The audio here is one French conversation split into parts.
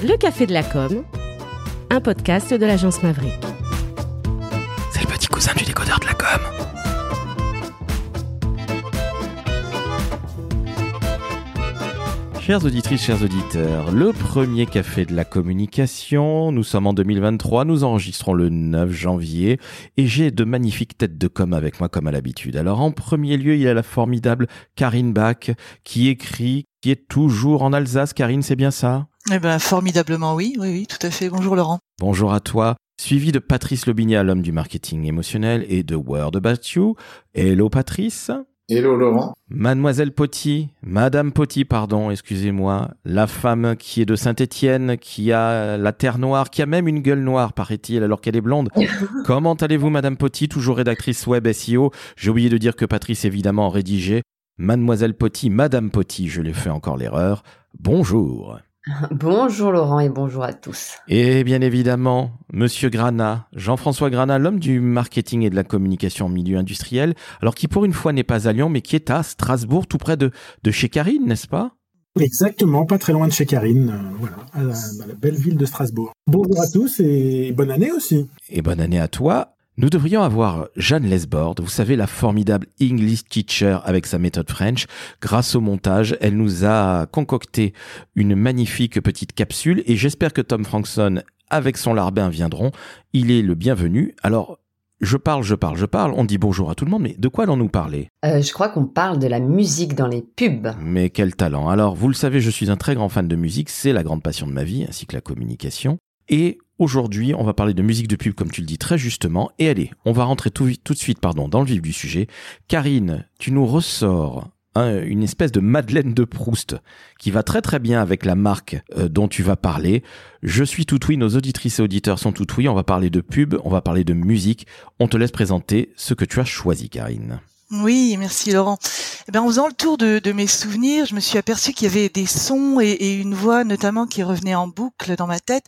Le Café de la Com, un podcast de l'agence Maverick. Chères auditrices, chers auditeurs, le premier café de la communication, nous sommes en 2023, nous enregistrons le 9 janvier et j'ai de magnifiques têtes de com avec moi comme à l'habitude. Alors en premier lieu, il y a la formidable Karine Bach qui écrit, qui est toujours en Alsace. Karine, c'est bien ça? Eh ben formidablement oui, oui, oui, tout à fait. Bonjour Laurent. Bonjour à toi. Suivi de Patrice Lobinia, l'homme du marketing émotionnel, et de Word About You. Hello Patrice. Hello Laurent. Mademoiselle Potty, Madame Potty, pardon, excusez-moi, la femme qui est de Saint-Étienne, qui a la terre noire, qui a même une gueule noire, paraît-il, alors qu'elle est blonde. Comment allez-vous, Madame Potty, toujours rédactrice web SEO J'ai oublié de dire que Patrice, évidemment, rédigé. Mademoiselle Potty, Madame Potty, je l'ai fait encore l'erreur. Bonjour. Bonjour Laurent et bonjour à tous. Et bien évidemment, Monsieur Grana, Jean-François Grana, l'homme du marketing et de la communication en milieu industriel, alors qui pour une fois n'est pas à Lyon, mais qui est à Strasbourg, tout près de, de chez Karine, n'est-ce pas? Exactement, pas très loin de chez Karine, euh, voilà, à la, à la belle ville de Strasbourg. Bonjour à tous et bonne année aussi. Et bonne année à toi. Nous devrions avoir Jeanne Lesbord, vous savez, la formidable English teacher avec sa méthode French. Grâce au montage, elle nous a concocté une magnifique petite capsule et j'espère que Tom Frankson avec son larbin viendront. Il est le bienvenu. Alors, je parle, je parle, je parle. On dit bonjour à tout le monde, mais de quoi allons-nous parler? Euh, je crois qu'on parle de la musique dans les pubs. Mais quel talent. Alors, vous le savez, je suis un très grand fan de musique, c'est la grande passion de ma vie, ainsi que la communication. Et aujourd'hui, on va parler de musique de pub, comme tu le dis très justement. Et allez, on va rentrer tout, de suite pardon, dans le vif du sujet. Karine, tu nous ressors hein, une espèce de Madeleine de Proust qui va très très bien avec la marque euh, dont tu vas parler. Je suis tout oui, nos auditrices et auditeurs sont tout oui. On va parler de pub, on va parler de musique. On te laisse présenter ce que tu as choisi, Karine. Oui, merci Laurent. Eh ben, en faisant le tour de, mes souvenirs, je me suis aperçu qu'il y avait des sons et, et, une voix notamment qui revenait en boucle dans ma tête.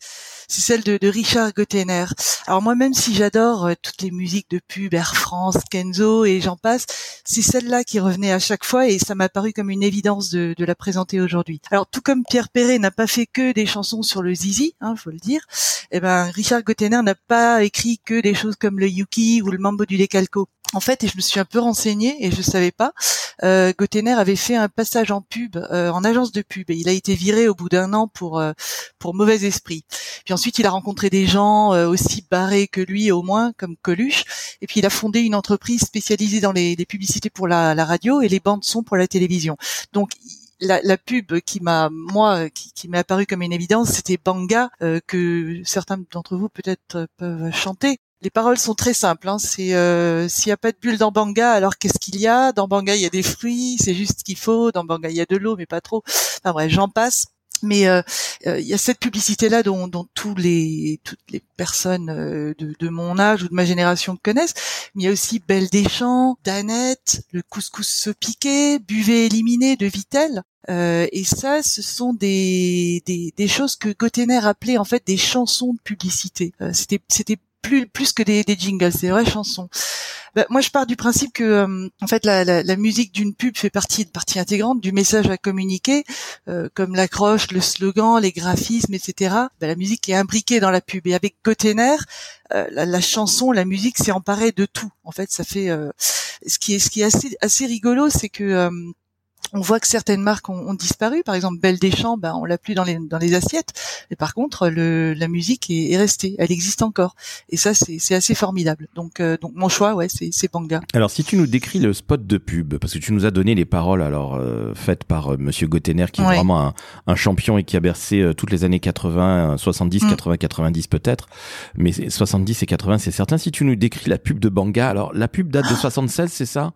C'est celle de, de Richard Gottener. Alors moi, même si j'adore euh, toutes les musiques de pub, Air France, Kenzo et j'en passe, c'est celle-là qui revenait à chaque fois et ça m'a paru comme une évidence de, de la présenter aujourd'hui. Alors tout comme Pierre Perret n'a pas fait que des chansons sur le zizi, hein, faut le dire, eh ben Richard Gottener n'a pas écrit que des choses comme le Yuki ou le Mambo du Decalco. En fait, et je me suis un peu renseignée et je savais pas, euh, Gottener avait fait un passage en pub, euh, en agence de pub, et il a été viré au bout d'un an pour euh, pour mauvais esprit. Puis ensuite, il a rencontré des gens euh, aussi barrés que lui, au moins, comme Coluche, et puis il a fondé une entreprise spécialisée dans les, les publicités pour la, la radio et les bandes son pour la télévision. Donc la, la, pub qui m'a moi qui, qui m'est apparue comme une évidence, c'était Banga euh, que certains d'entre vous peut-être peuvent chanter. Les paroles sont très simples. Hein. C'est euh, s'il n'y a pas de bulle dans Banga, alors qu'est-ce qu'il y a? Dans Banga, il y a des fruits, c'est juste ce qu'il faut. Dans Banga, il y a de l'eau, mais pas trop. Enfin bref, j'en passe. Mais euh, il y a cette publicité-là dont, dont tous les, toutes les personnes de, de, mon âge ou de ma génération connaissent. Mais il y a aussi Belle des Champs, Danette, le couscous se piquer, Buvez éliminé de Vitel. Euh, et ça, ce sont des, des, des choses que Gottener appelait en fait des chansons de publicité. Euh, c'était c'était plus plus que des, des jingles, c'est des vraies chansons. Bah, moi, je pars du principe que, euh, en fait, la, la, la, musique d'une pub fait partie partie intégrante du message à communiquer, euh, comme l'accroche, le slogan, les graphismes, etc. Bah, la musique est imbriquée dans la pub. Et avec Gottener, euh, la, la, chanson, la musique s'est emparée de tout. En fait, ça fait ce qui est ce qui est assez assez rigolo, c'est que on voit que certaines marques ont, ont, disparu. Par exemple, Belle des Champs, ben, on l'a plus dans les, dans les assiettes. Mais par contre, le, la musique est, est, restée. Elle existe encore. Et ça, c'est assez formidable. Donc, euh, donc mon choix, ouais, c'est Banga. Alors, si tu nous décris le spot de pub, parce que tu nous as donné les paroles alors euh, faites par euh, Monsieur Gottener, qui est ouais. vraiment un, un, champion et qui a bercé euh, toutes les années 80, 70, mm. 80, 90 peut-être. Mais 70 et 80, c'est certain. Si tu nous décris la pub de Banga, alors la pub date de 76, c'est ça?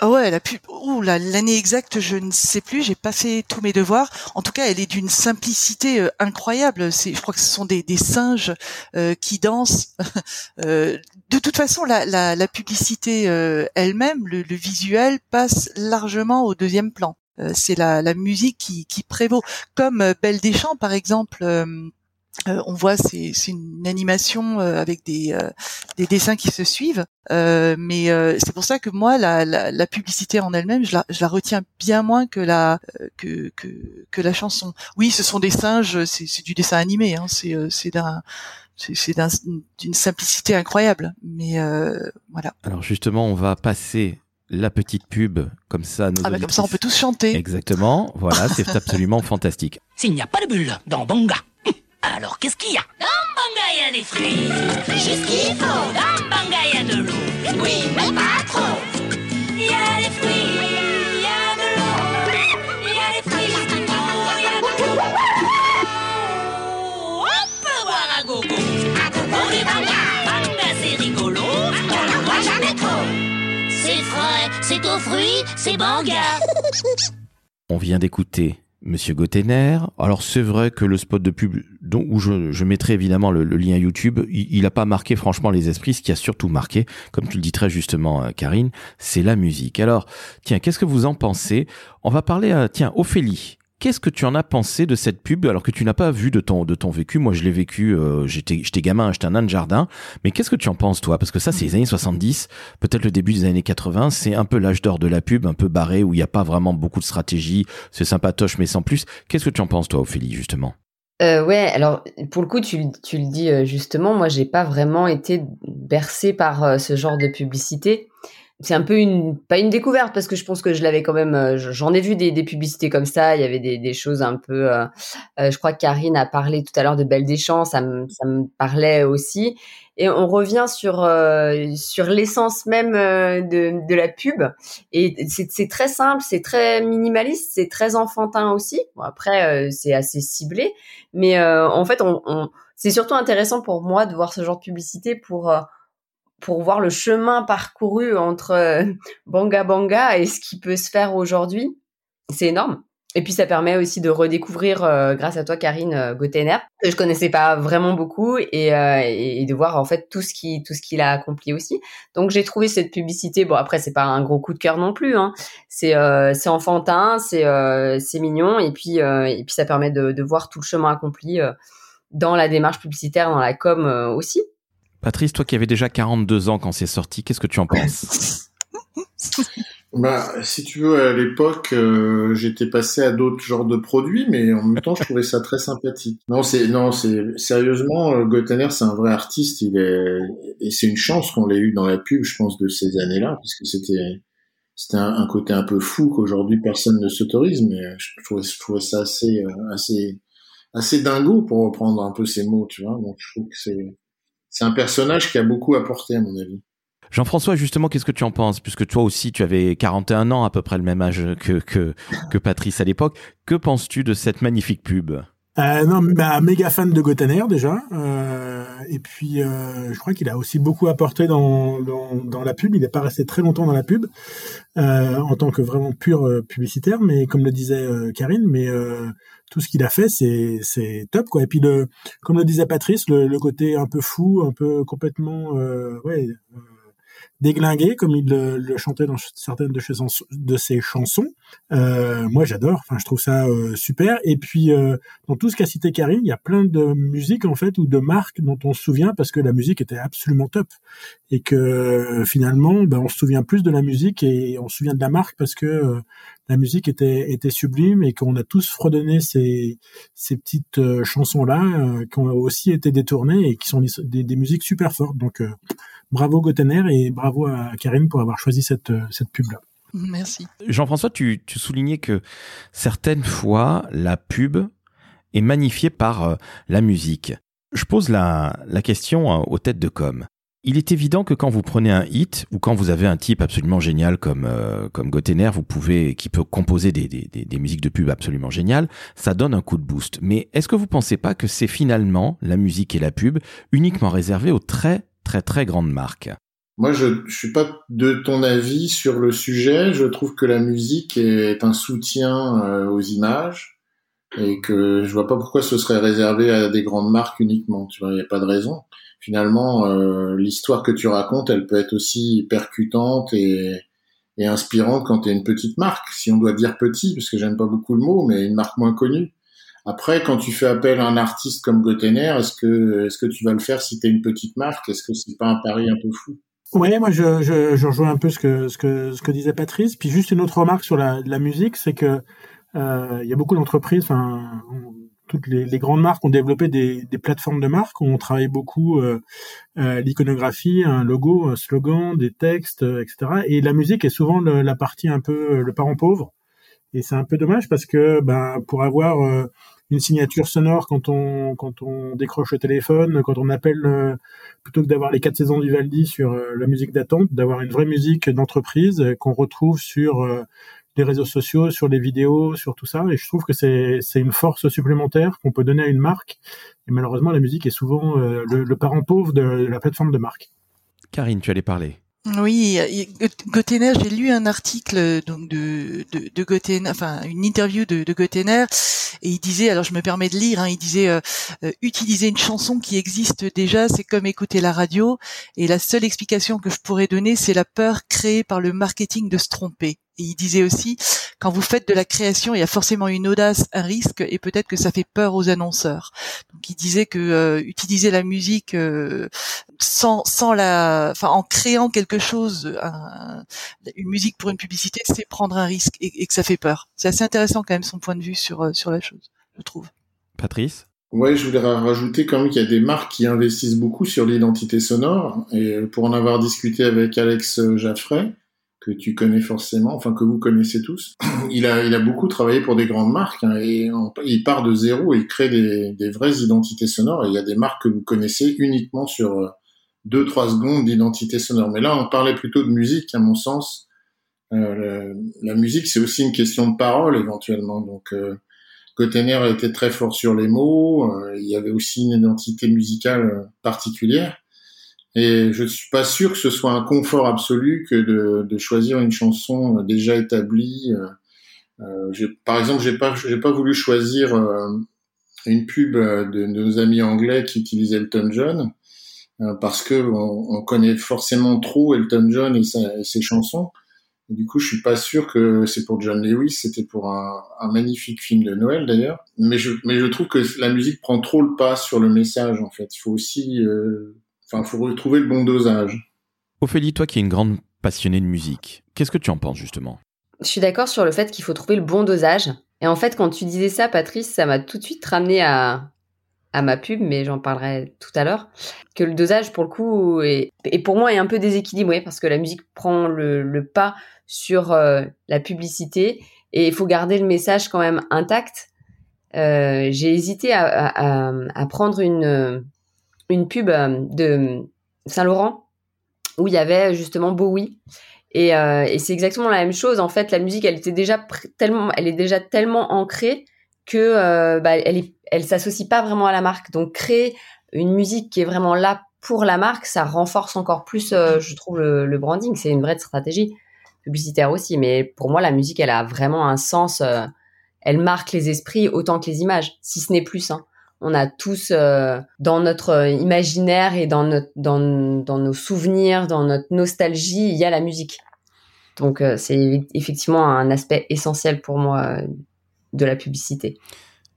Ah ouais, la pub. Ouh, l'année exacte, je ne sais plus. J'ai pas fait tous mes devoirs. En tout cas, elle est d'une simplicité euh, incroyable. C'est, je crois que ce sont des, des singes euh, qui dansent. euh, de toute façon, la, la, la publicité euh, elle-même, le, le, visuel passe largement au deuxième plan. Euh, c'est la, la, musique qui, qui, prévaut. Comme Belle des Champs, par exemple Euh, on voit c'est c'est une animation euh, avec des euh, des dessins qui se suivent, mais c'est pour ça que moi la, la, la publicité en elle-même je la, je la retiens bien moins que la que, que que la chanson. Oui, ce sont des singes, c'est c'est du dessin animé, hein, c'est c'est d'un c'est d'une simplicité incroyable, mais voilà. Alors justement, on va passer la petite pub comme ça. ah bah comme ça, on peut tous chanter. Exactement. Voilà, c'est absolument fantastique. S'il n'y a pas de bulle dans Banga, alors qu'est-ce qu'il y a? Dans Banga, il y a des fruits. Juste qu'il faut. Dans Banga, il y a de l'eau. Oui, mais pas trop. Il y a des fruits, il y a de l'eau. Il y a des fruits, juste il y a de l'eau. On peut boire à gogo. À gogo du Banga. Banga, c'est rigolo. On n'en voit jamais trop. C'est frais, c'est aux fruits, c'est Banga. On vient d'écouter Monsieur Gottener. Alors c'est vrai que le spot de pub dont, où je, mettrai évidemment le, lien YouTube, il n'a pas marqué franchement les esprits. Ce qui a surtout marqué, comme tu le dis très justement, euh, Karine, c'est la musique. Alors tiens, qu'est-ce que vous en pensez? On va parler à tiens Ophélie. Qu'est-ce que tu en as pensé de cette pub alors que tu n'as pas vu de ton de ton vécu? Moi, je l'ai vécu. Euh, j'étais gamin, j'étais un nain de jardin. Mais qu'est-ce que tu en penses toi? Parce que ça, c'est les années 70, peut-être le début des années 80. C'est un peu l'âge d'or de la pub, un peu barré où il n'y a pas vraiment beaucoup de stratégie. C'est sympatoche, mais sans plus. Qu'est-ce que tu en penses toi, Ophélie, justement? Euh, ouais, alors pour le coup, tu, le dis euh, justement, moi j'ai pas vraiment été bercé par ce genre de publicité c'est un peu une pas une découverte parce que je pense que je l'avais quand même euh, j'en ai vu des, des, publicités comme ça. Il y avait des, des choses un peu euh, euh, je crois que Karine a parlé tout à l'heure de Belle des Champs ça me ça me parlait aussi. Et on revient sur sur l'essence même de, de la pub. Et c'est très simple c'est très minimaliste c'est très enfantin aussi. Bon après c'est assez ciblé. Mais en fait on, on c'est surtout intéressant pour moi de voir ce genre de publicité pour pour voir le chemin parcouru entre euh, Banga Banga et ce qui peut se faire aujourd'hui. C'est énorme. Et puis ça permet aussi de redécouvrir, euh, grâce à toi Karine euh, que je connaissais pas vraiment beaucoup, et, euh, et, de voir en fait tout ce qui tout ce qu'il a accompli aussi. Donc j'ai trouvé cette publicité. Bon après c'est pas un gros coup de cœur non plus. Hein. C'est c'est enfantin, c'est c'est mignon, et puis et puis ça permet de, de voir tout le chemin accompli dans la démarche publicitaire, dans la com aussi. Patrice, toi qui avais déjà 42 ans quand c'est sorti, qu'est-ce que tu en penses? Bah, si tu veux, à l'époque, euh, j'étais passé à d'autres genres de produits, mais en même temps, je trouvais ça très sympathique. Non, c'est non, c'est sérieusement, euh, c'est un vrai artiste. Il est et c'est une chance qu'on l'ait eu dans la pub, je pense, de ces années-là, parce que c'était c'était un, côté un peu fou qu'aujourd'hui personne ne s'autorise, mais je trouvais, je trouvais ça assez euh, assez assez dingo pour reprendre un peu ces mots, tu vois. Donc je trouve que c'est c'est un personnage qui a beaucoup apporté à mon avis. Jean-François, justement, qu'est-ce que tu en penses? Puisque toi aussi, tu avais 41 ans, à peu près le même âge que, Patrice à l'époque. Que penses-tu de cette magnifique pub? Euh, non, bah, méga fan de Gotaner déjà. Euh, et puis, euh, je crois qu'il a aussi beaucoup apporté dans, dans, dans, la pub. Il n'est pas resté très longtemps dans la pub euh, en tant que vraiment pur euh, publicitaire, mais comme le disait euh, Karine, mais tout ce qu'il a fait, c'est c'est top quoi. Et puis le, comme le disait Patrice, le, le côté un peu fou, un peu complètement ouais déglingué comme il le, chantait dans certaines de ses, chansons. Euh, moi, j'adore. Enfin, je trouve ça euh, super. Et puis, euh, dans tout ce qu'a cité Karine, il y a plein de musiques en fait ou de marques dont on se souvient parce que la musique était absolument top et que finalement, ben, on se souvient plus de la musique et on se souvient de la marque parce que la musique était était sublime et qu'on a tous fredonné ces ces petites chansons là qui ont aussi été détournées et qui sont des, des musiques super fortes. Donc bravo Gotener et bravo à Karine pour avoir choisi cette, euh, cette pub-là. Merci. Jean-François, tu, tu soulignais que certaines fois, la pub est magnifiée par euh, la musique. Je pose la, la question euh, aux têtes de com. Il est évident que quand vous prenez un hit ou quand vous avez un type absolument génial comme comme Gotener, vous pouvez qui peut composer des, des, des, musiques de pub absolument géniales, ça donne un coup de boost. Mais est-ce que vous pensez pas que c'est finalement la musique et la pub uniquement réservées aux très très très grande marque. Moi, je, je suis pas de ton avis sur le sujet. Je trouve que la musique est un soutien euh, aux images et que je vois pas pourquoi ce serait réservé à des grandes marques uniquement. Tu vois, il n'y a pas de raison. Finalement, euh, l'histoire que tu racontes, elle peut être aussi percutante et, et inspirante quand tu es une petite marque. Si on doit dire petit, parce que j'aime pas beaucoup le mot, mais une marque moins connue. Après, quand tu fais appel à un artiste comme Gotener, est-ce que est-ce que tu vas le faire si tu es une petite marque? Est-ce que c'est pas un pari un peu fou? Ouais, moi je, je, je, rejoins un peu ce que ce que ce que disait Patrice. Puis juste une autre remarque sur la, la musique, c'est que euh, il y a beaucoup d'entreprises, enfin toutes les, grandes marques ont développé des, des plateformes de marque. On travaille beaucoup euh, euh, l'iconographie, un logo, un slogan, des textes, etc. Et la musique est souvent la partie un peu le parent pauvre. Et c'est un peu dommage parce que ben pour avoir euh, une signature sonore quand on quand on décroche le téléphone, quand on appelle euh, plutôt que d'avoir les quatre saisons du Valdi sur euh, la musique d'attente, d'avoir une vraie musique d'entreprise euh, qu'on retrouve sur les réseaux sociaux, sur les vidéos, sur tout ça. Et je trouve que c'est une force supplémentaire qu'on peut donner à une marque. Et malheureusement, la musique est souvent le parent pauvre de la plateforme de marque. Karine, tu allais parler. Oui, Gotener, j'ai lu un article donc de de, de enfin une interview de, de et il disait, alors je me permets de lire, hein, il disait euh, euh, utiliser une chanson qui existe déjà, c'est comme écouter la radio, et la seule explication que je pourrais donner, c'est la peur créée par le marketing de se tromper. Et il disait aussi, quand vous faites de la création, il y a forcément une audace, un risque, et peut-être que ça fait peur aux annonceurs. Donc il disait que euh, utiliser la musique euh, sans, sans la, enfin en créant quelque chose, une musique pour une publicité, c'est prendre un risque et, que ça fait peur. C'est assez intéressant quand même son point de vue sur euh, sur la chose, je trouve. Patrice? Ouais, je voudrais rajouter quand même qu'il y a des marques qui investissent beaucoup sur l'identité sonore. Et pour en avoir discuté avec Alex Jaffray, que tu connais forcément, enfin que vous connaissez tous. Il a, il a beaucoup travaillé pour des grandes marques hein, et il part de zéro et il crée des, des, vraies identités sonores. Et il y a des marques que vous connaissez uniquement sur euh, deux trois secondes d'identité sonore. Mais là, on parlait plutôt de musique, à mon sens. Euh, la musique, c'est aussi une question de parole éventuellement. Donc, euh, a été très fort sur les mots. Euh, il y avait aussi une identité musicale euh, particulière. Et je suis pas sûr que ce soit un confort absolu que de, de choisir une chanson déjà établie. Euh, euh par exemple, j'ai pas j'ai pas voulu choisir euh, une pub de, nos amis anglais qui utilisaient Elton John euh, parce que on, on, connaît forcément trop Elton John et, ses chansons. Du coup, je suis pas sûr que c'est pour John Lewis. C'était pour un, un, magnifique film de Noël d'ailleurs. Mais je mais je trouve que la musique prend trop le pas sur le message en fait. Il faut aussi Enfin, faut retrouver le bon dosage. Ophélie, toi qui es une grande passionnée de musique, qu'est-ce que tu en penses justement? Je suis d'accord sur le fait qu'il faut trouver le bon dosage. Et en fait, quand tu disais ça, Patrice, ça m'a tout de suite ramené à, à ma pub, mais j'en parlerai tout à l'heure. Que le dosage, pour le coup, est, et pour moi, est un peu déséquilibré parce que la musique prend le, pas sur euh, la publicité et il faut garder le message quand même intact. Euh, j'ai hésité à, à, à, prendre une, une pub euh, de Saint-Laurent où il y avait justement Bowie. Et, euh, et c'est exactement la même chose. En fait, la musique, elle était déjà tellement, elle est déjà tellement ancrée que euh, bah, elle, elle s'associe pas vraiment à la marque. Donc créer une musique qui est vraiment là pour la marque, ça renforce encore plus, je trouve, le, branding. C'est une vraie stratégie publicitaire aussi. Mais pour moi, la musique, elle a vraiment un sens. elle marque les esprits autant que les images, si ce n'est plus. Hein on a tous euh, dans notre euh, imaginaire et dans, notre, dans, dans, nos souvenirs, dans notre nostalgie, il y a la musique. Donc euh, c'est effectivement un aspect essentiel pour moi de la publicité.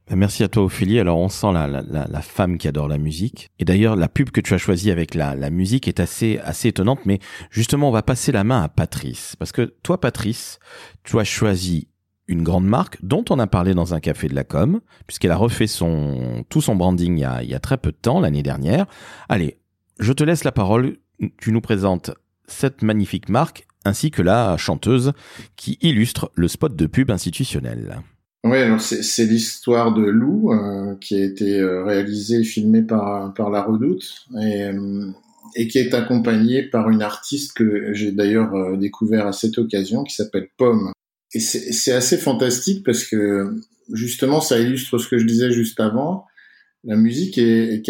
Ben, merci à toi Ophélie. Alors on sent la, la, la, femme qui adore la musique. Et d'ailleurs la pub que tu as choisie avec la, la musique est assez assez étonnante. Mais justement on va passer la main à Patrice parce que toi Patrice, tu as choisi une grande marque dont on a parlé dans un café de la com, puisqu'elle a refait son, tout son branding il y a, très peu de temps, l'année dernière. Allez, je te laisse la parole. Tu nous présentes cette magnifique marque ainsi que la chanteuse qui illustre le spot de pub institutionnel. Oui, alors c'est l'histoire de Lou euh, qui a été euh, réalisée et filmée par, par La Redoute et, euh, et qui est accompagnée par une artiste que j'ai d'ailleurs découvert à cette occasion qui s'appelle Pomme et c'est assez fantastique parce que justement, ça illustre ce que je disais juste avant. La musique est,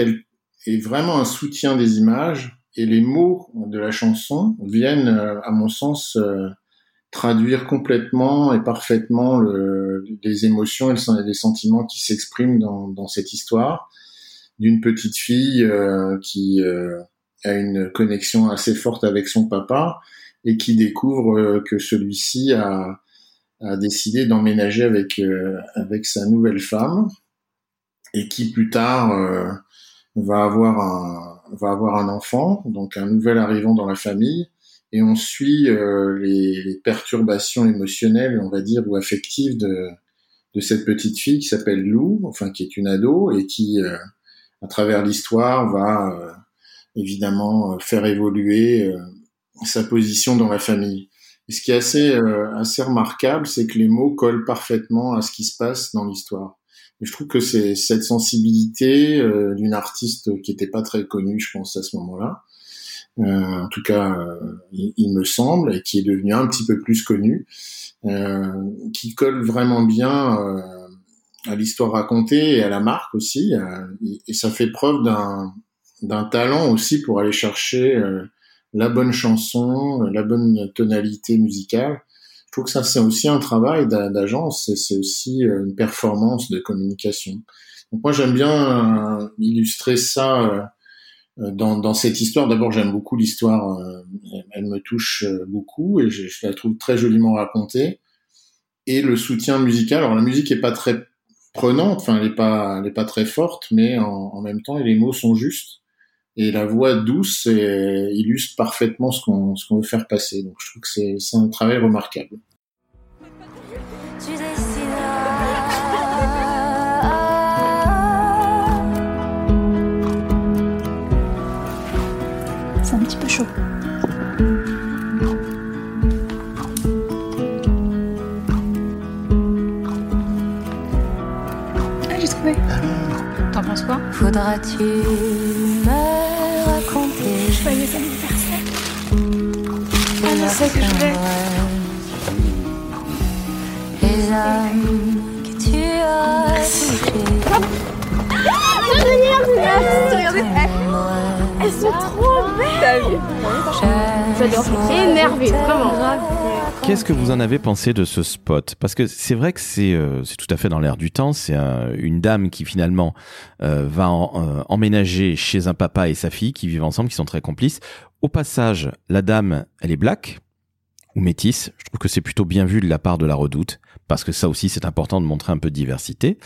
est, vraiment un soutien des images et les mots de la chanson viennent, euh, à mon sens, euh, traduire complètement et parfaitement le, les émotions et les sentiments qui s'expriment dans, dans, cette histoire d'une petite fille euh, qui a une connexion assez forte avec son papa et qui découvre que celui-ci a, a décidé d'emménager avec euh, avec sa nouvelle femme et qui plus tard va avoir un va avoir un enfant, donc un nouvel arrivant dans la famille, et on suit les, les, perturbations émotionnelles, on va dire, ou affectives de de cette petite fille qui s'appelle Lou, enfin qui est une ado et qui, à travers l'histoire, va évidemment faire évoluer sa position dans la famille. Et ce qui est assez, euh, assez remarquable, c'est que les mots collent parfaitement à ce qui se passe dans l'histoire. Et je trouve que c'est cette sensibilité euh, d'une artiste qui n'était pas très connue, je pense, à ce moment-là, euh, en tout cas, il, il, me semble, et qui est devenue un petit peu plus connue, qui colle vraiment bien à l'histoire racontée et à la marque aussi. et ça fait preuve d'un talent aussi pour aller chercher la bonne chanson, la bonne tonalité musicale. Je trouve que ça, c'est aussi un travail d'agence, c'est aussi euh, une performance de communication. Donc moi, j'aime bien euh, illustrer ça euh, dans, cette histoire. D'abord, j'aime beaucoup l'histoire, elle me touche beaucoup et je, la trouve très joliment racontée. Et le soutien musical, alors la musique est pas très prenante, enfin elle est pas, elle est pas très forte, mais en, en même temps, les mots sont justes et la voix douce illustre parfaitement ce qu'on ce qu'on veut faire passer. Donc je trouve que c'est un travail remarquable. T'en penses quoi Faudra-tu me raconter? Joyeux anniversaire. Ah, je sais que je voulais. Les âmes que tu as touchées Elles sont trop belles. J'adore. Énervé, vraiment. Qu'est-ce que vous en avez pensé de ce spot? Parce que c'est vrai que c'est euh, tout à fait dans l'air du temps. C'est une dame qui finalement euh, va en- euh, emménager chez un papa et sa fille qui vivent ensemble, qui sont très complices. Au passage, la dame, elle est black ou métisse. Je trouve que c'est plutôt bien vu de la part de la Redoute, parce que ça aussi c'est important de montrer un peu de diversité.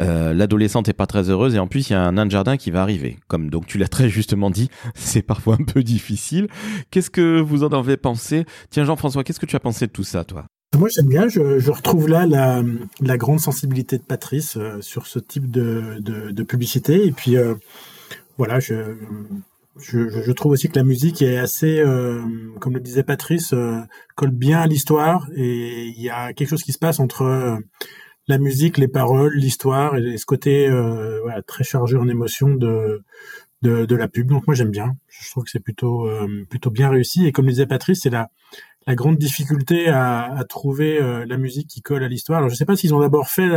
Euh, L'adolescente est pas très heureuse et en plus il y a un nain de jardin qui va arriver. Comme donc tu l'as très justement dit, c'est parfois un peu difficile. Qu'est-ce que vous en avez pensé? Tiens Jean-François, qu'est-ce que tu as pensé de tout ça toi? Moi, j'aime bien. Je, retrouve là la, grande sensibilité de Patrice euh, sur ce type de publicité. Et puis, euh, voilà, je, je, je trouve aussi que la musique est assez, euh, comme le disait Patrice, euh, colle bien à l'histoire. Et il y a quelque chose qui se passe entre euh, la musique, les paroles, l'histoire et ce côté euh, voilà, très chargé en émotions de, de, de la pub. Donc moi, j'aime bien. Je trouve que c'est plutôt, euh, plutôt bien réussi. Et comme le disait Patrice, c'est la la grande difficulté à, à trouver la musique qui colle à l'histoire. Alors je sais pas s'ils ont d'abord fait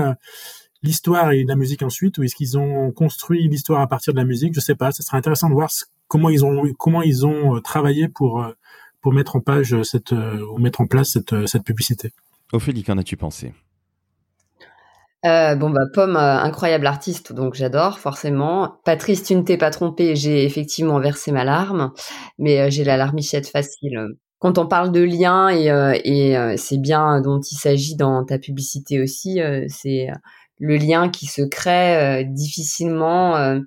l'histoire et la musique ensuite, ou est-ce qu'ils ont construit l'histoire à partir de la musique. Je sais pas. Ce serait intéressant de voir ce- comment ils ont comment ils ont euh, travaillé pour euh, pour mettre en page cette euh, ou mettre en place cette cette publicité. Ophélie, qu'en as-tu pensé? Euh, bon bah Pomme, euh, incroyable artiste, donc j'adore forcément. Patrice, tu ne t'es pas trompé, j'ai effectivement versé ma larme, mais euh, j'ai la larmichette facile. Quand on parle de lien et, euh, et c'est bien dont il s'agit dans ta publicité aussi, euh, c'est le lien qui se crée euh, difficilement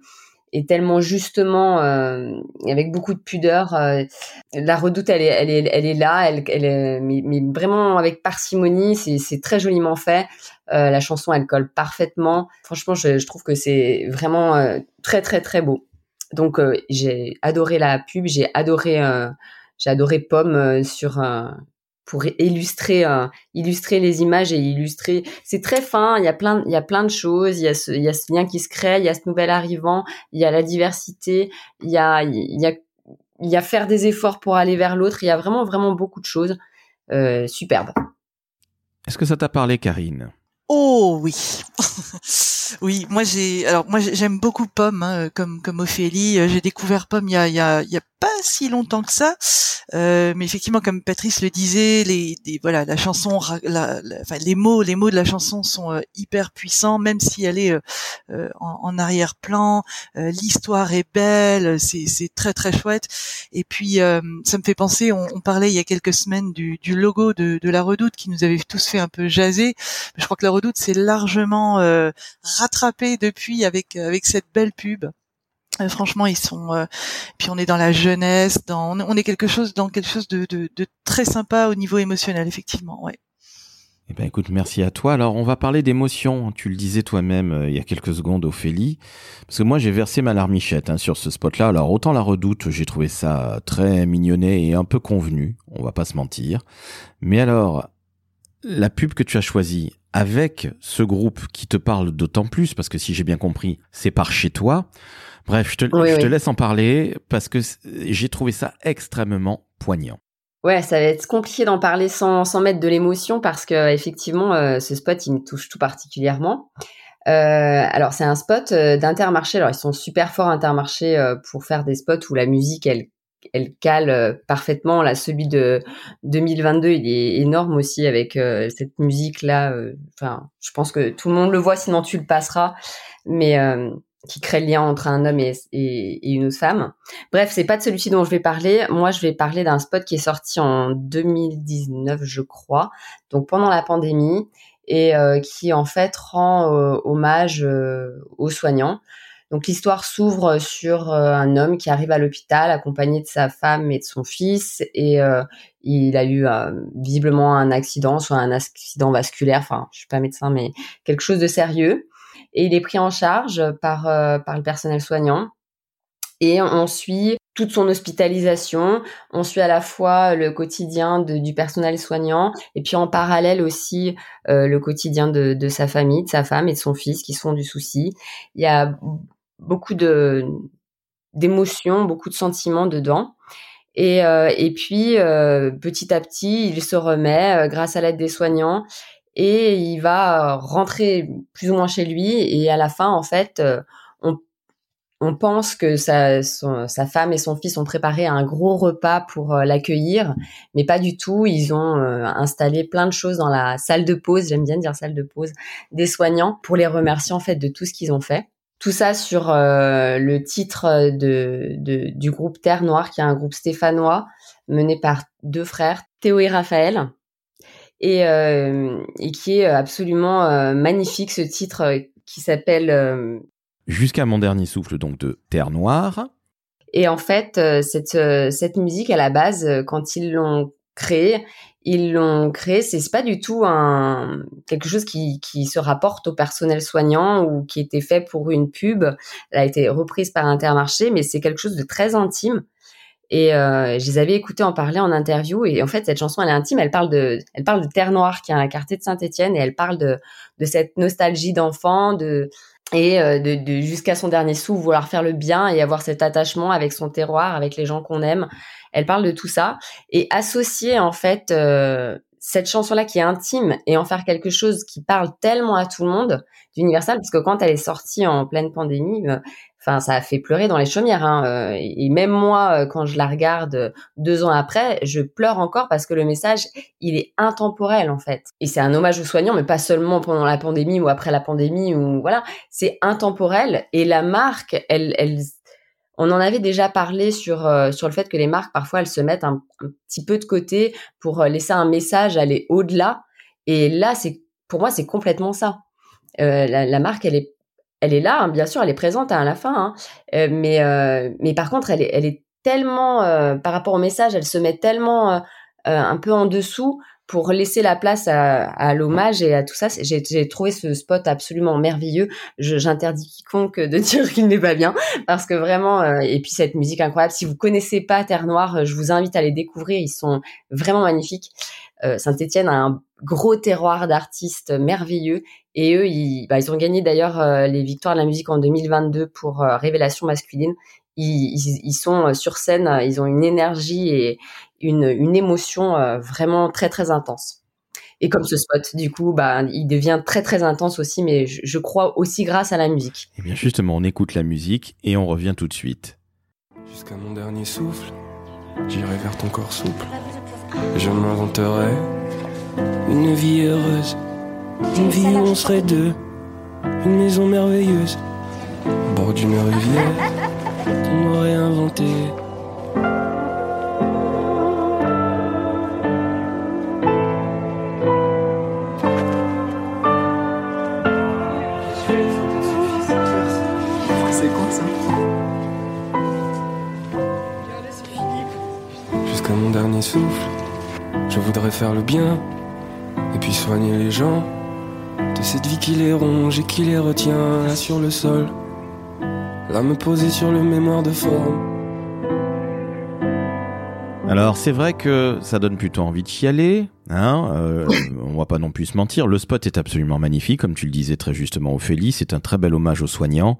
et tellement justement euh, avec beaucoup de pudeur. euh, la redoute, elle est, elle est, elle est là, elle, elle est, mais, vraiment avec parcimonie, c'est très joliment fait. Euh, la chanson, elle colle parfaitement. Franchement, je, je trouve que c'est vraiment euh, très très très beau. Donc euh, j'ai adoré la pub, j'ai adoré euh, j'ai adoré Pomme sur pour illustrer euh, illustrer les images et illustrer. C'est très fin. Il y a plein il y a plein de choses. Il y a ce il y a ce lien qui se crée. Il y a ce nouvel arrivant. Il y a la diversité. Il y a il y a il y a faire des efforts pour aller vers l'autre. Il y a vraiment vraiment beaucoup de choses. Euh, superbe. Est-ce que ça t'a parlé Karine? Oh oui, oui. Moi j'ai, alors moi j'ai- j'aime beaucoup Pomme, hein, comme comme Ophélie. Euh, J'ai découvert Pomme il y a il y a il y a pas si longtemps que ça, Euh, mais effectivement comme Patrice le disait, les, voilà la chanson, la, la- les mots les mots de la chanson sont euh, hyper puissants, même si elle est euh, euh, en, arrière-plan. Euh, L'histoire est belle, c'est c'est très très chouette. Et puis euh, ça me fait penser, on, on parlait il y a quelques semaines du, du logo de, de la Redoute qui nous avait tous fait un peu jaser. Je crois que la Redoute s'est largement euh, rattrapé depuis avec avec cette belle pub. Euh, franchement, ils sont. euh, puis on est dans la jeunesse, dans on est- quelque chose dans quelque chose de, de, très sympa au niveau émotionnel, effectivement. Ouais. Eh ben écoute, merci à toi. Alors on va parler d'émotions. Tu le disais toi-même euh, il y a quelques secondes, Ophélie, parce que moi j'ai versé ma larmichette hein, sur ce spot-là. Alors autant la redoute, j'ai trouvé ça très mignonnet et un peu convenu. On va pas se mentir. Mais alors la pub que tu as choisie avec ce groupe qui te parle d'autant plus, parce que si j'ai bien compris, c'est par chez toi. Bref, je te, Oui, je te oui. laisse en parler parce que j'ai trouvé ça extrêmement poignant. Ouais, ça va être compliqué d'en parler sans, sans mettre de l'émotion parce que effectivement, euh, ce spot, il me touche tout particulièrement. Euh, alors, c'est un spot euh, d'Intermarché. Alors, ils sont super forts Intermarché pour faire des spots où la musique, elle, elle cale euh, parfaitement. Là, celui de 2022, il est énorme aussi avec euh, cette musique-là. euh, Enfin, je pense que tout le monde le voit, sinon tu le passeras. Mais qui crée le lien entre un homme et, et, une femme. Bref, c'est pas de celui-ci dont je vais parler. Moi, je vais parler d'un spot qui est sorti en 2019, je crois, donc pendant la pandémie, et qui en fait rend hommage aux soignants. Donc l'histoire s'ouvre sur euh, un homme qui arrive à l'hôpital accompagné de sa femme et de son fils, et euh, il a eu euh, visiblement un accident, soit un accident vasculaire. Enfin, je suis pas médecin, mais quelque chose de sérieux. Et il est pris en charge par par le personnel soignant et on suit toute son hospitalisation, on suit à la fois le quotidien du personnel soignant et puis en parallèle aussi le quotidien de, de sa famille, de sa femme et de son fils qui se font du souci. Il y a beaucoup de d'émotions, beaucoup de sentiments dedans. Et, euh, et puis euh, petit à petit, il se remet euh, grâce à l'aide des soignants et il va rentrer plus ou moins chez lui et à la fin en fait euh, on on pense que sa, sa femme et son fils ont préparé un gros repas pour euh, l'accueillir, mais pas du tout. Ils ont euh, installé plein de choses dans la salle de pause, j'aime bien dire salle de pause, des soignants pour les remercier en fait de tout ce qu'ils ont fait. Tout ça sur euh, le titre de, de- du groupe Terre Noire, qui est un groupe stéphanois mené par deux frères, Théo et Raphaël, et, euh, et qui est absolument euh, magnifique ce titre euh, qui s'appelle euh, Jusqu'à mon dernier souffle donc de Terre Noire. Et en fait, euh, cette, euh, cette musique, à la base, euh, quand ils l'ont créée, ils l'ont c'est c'est pas du tout un, quelque chose qui, qui se rapporte au personnel soignant ou qui était fait pour une pub. Elle a été reprise par Intermarché, mais c'est quelque chose de très intime. Et euh, je les avais écoutés en parler en interview. Et en fait, cette chanson, elle est intime. Elle parle de, elle parle de Terre Noire, qui est un quartier de Saint-Étienne, et elle parle de, de cette nostalgie d'enfant, de et euh, de, jusqu'à son dernier sou vouloir faire le bien et avoir cet attachement avec son terroir, avec les gens qu'on aime. Elle parle de tout ça et associer en fait euh, cette chanson-là qui est intime et en faire quelque chose qui parle tellement à tout le monde d'universal parce que quand elle est sortie en pleine pandémie, euh, enfin ça a fait pleurer dans les chaumières. Hein, euh, et même moi, euh, quand je la regarde deux ans après, je pleure encore parce que le message il est intemporel en fait. Et c'est un hommage aux soignants, mais pas seulement pendant la pandémie ou après la pandémie ou voilà, c'est intemporel. Et la marque, elle, elle, on en avait déjà parlé sur euh, sur le fait que les marques parfois elles se mettent un, petit peu de côté pour euh, laisser un message aller au-delà. Et là, c'est pour moi c'est complètement ça. Euh, la, la marque, elle est elle est là, hein, bien sûr, elle est présente à la fin, hein, euh, mais euh, mais par contre, elle est elle est tellement euh, par rapport au message, elle se met tellement un peu en dessous pour laisser la place à, l'hommage et à tout ça. J'ai trouvé ce spot absolument merveilleux. J'interdis quiconque de dire qu'il n'est pas bien parce que vraiment, euh, et puis cette musique incroyable. Si vous connaissez pas Terre Noire, euh, je vous invite à les découvrir. Ils sont vraiment magnifiques. Euh, Saint-Étienne a un gros terroir d'artistes merveilleux et eux, ils, bah, ils ont gagné d'ailleurs euh, les victoires de la musique en 2022 pour euh, Révélation masculine. Ils, ils, ils sont euh, sur scène, euh, ils ont une énergie et une, une émotion euh, vraiment très très intense. Et comme ce spot, du coup, bah, il devient très très intense aussi, mais je, je crois aussi grâce à la musique. Eh bien justement, on écoute la musique et on revient tout de suite. Jusqu'à mon dernier souffle, j'irai vers ton corps souple. Et je m'inventerai une vie heureuse, une vie où on serait deux, une maison merveilleuse, au bord d'une rivière, de me réinventer. Jusqu'à mon dernier souffle, je voudrais faire le bien et puis soigner les gens de cette vie qui les ronge et qui les retient là sur le sol. Là me poser sur le mémoire de forme. Alors c'est vrai que ça donne plutôt envie de chialer, hein. Euh, on va pas non plus se mentir. Le spot est absolument magnifique, comme tu le disais très justement, Ophélie. C'est un très bel hommage aux soignants.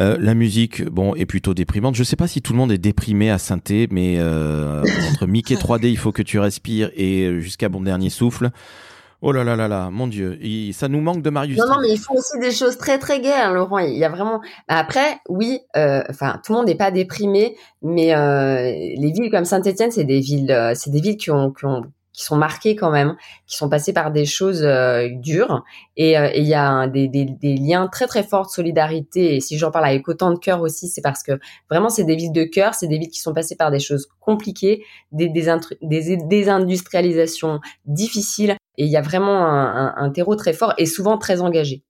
Euh, la musique, bon, est plutôt déprimante. Je sais pas si tout le monde est déprimé à synthé, mais euh, entre Mickey 3D, il faut que tu respires et jusqu'à bon dernier souffle. Oh là là là là, mon Dieu, ça nous manque de Marius. Non, non, mais il faut aussi des choses très très gaies, hein, Laurent. Il y a vraiment. Après, oui, euh, enfin, tout le monde n'est pas déprimé, mais euh, les villes comme Saint-Étienne, c'est des villes, euh, c'est des villes qui ont, qui ont qui sont marquées quand même, qui sont passées par des choses euh, dures. Et euh, il y a des, des, des, liens très très forts de solidarité. Et si j'en parle avec autant de cœur aussi, c'est parce que vraiment c'est des villes de cœur, c'est des villes qui sont passées par des choses compliquées, des, des, des désindustrialisations difficiles. Et il y a vraiment un, un, un terreau très fort et souvent très engagé.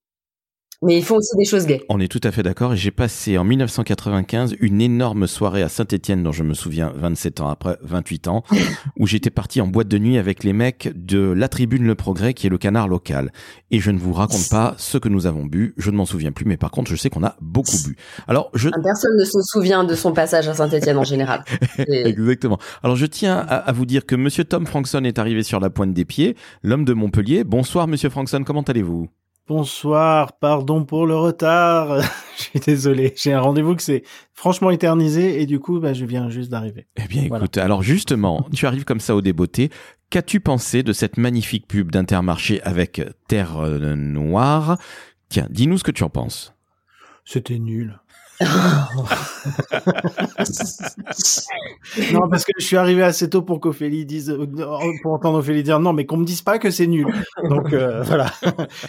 Mais il faut aussi des choses gays. On est tout à fait d'accord. Et j'ai passé en 1995 une énorme soirée à Saint-Étienne, dont je me souviens 27 ans après, 28 ans, où j'étais parti en boîte de nuit avec les mecs de la Tribune Le Progrès, qui est le canard local. Et je ne vous raconte pas ce que nous avons bu. Je ne m'en souviens plus, mais par contre, je sais qu'on a beaucoup bu. Alors, je... Personne ne se souvient de son passage à Saint-Étienne en général. Exactement. Alors, je tiens à, à, vous dire que Monsieur Tom Frankson est arrivé sur la pointe des pieds, l'homme de Montpellier. Bonsoir, Monsieur Frankson. Comment allez-vous? Bonsoir, pardon pour le retard. je suis désolé, j'ai un rendez-vous que c'est franchement éternisé et du coup, bah, je viens juste d'arriver. Eh bien, écoute, voilà. alors justement, tu arrives comme ça au débeauté. Qu'as-tu pensé de cette magnifique pub d'Intermarché avec Terre Noire? Tiens, dis-nous ce que tu en penses. C'était nul. non, parce que je suis arrivé assez tôt pour qu'Ophélie dise, pour entendre Ophélie dire non, mais qu'on me dise pas que c'est nul. Donc euh, voilà.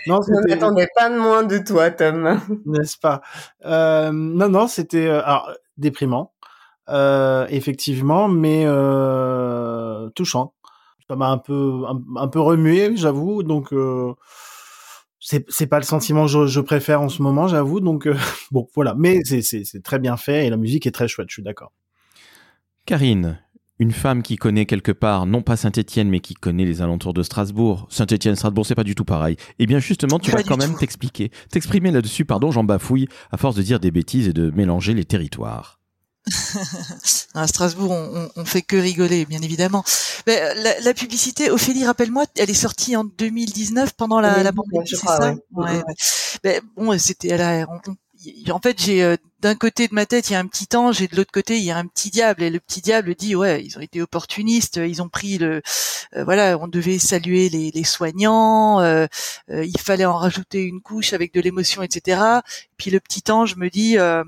non, je ne m'attendais pas de moins de toi, Tom. N'est-ce pas? Euh, Non, non, c'était euh, alors déprimant, euh, effectivement, mais euh, touchant. Ça m'a un peu un, un, peu remué, j'avoue. Donc c'est c'est pas le sentiment que je, je préfère en ce moment, j'avoue. Donc euh, bon, voilà. Mais c'est c'est c'est très bien fait et la musique est très chouette. Je suis d'accord. Karine, une femme qui connaît quelque part, non pas Saint-Étienne, mais qui connaît les alentours de Strasbourg. Saint-Étienne, Strasbourg, c'est pas du tout pareil. Eh bien, justement, tu Pas vas quand même t'expliquer, t'exprimer là-dessus. Pardon, j'en bafouille à force de dire des bêtises et de mélanger les territoires. à Strasbourg, on, on, on fait que rigoler, bien évidemment. Mais euh, la, la publicité, Ophélie, rappelle-moi, elle est sortie en 2019 pendant la, la 2019, pandémie, c'est ça? ouais. ouais, ouais. Ben, bon, c'était à la. on- en fait, j'ai euh, d'un côté de ma tête, il y a un petit ange, et de l'autre côté, il y a un petit diable. Et le petit diable dit, ouais, ils ont été opportunistes, ils ont pris le, euh, voilà, on devait saluer les, soignants, euh, euh, il fallait en rajouter une couche avec de l'émotion, etc. Puis le petit ange me dit, euh,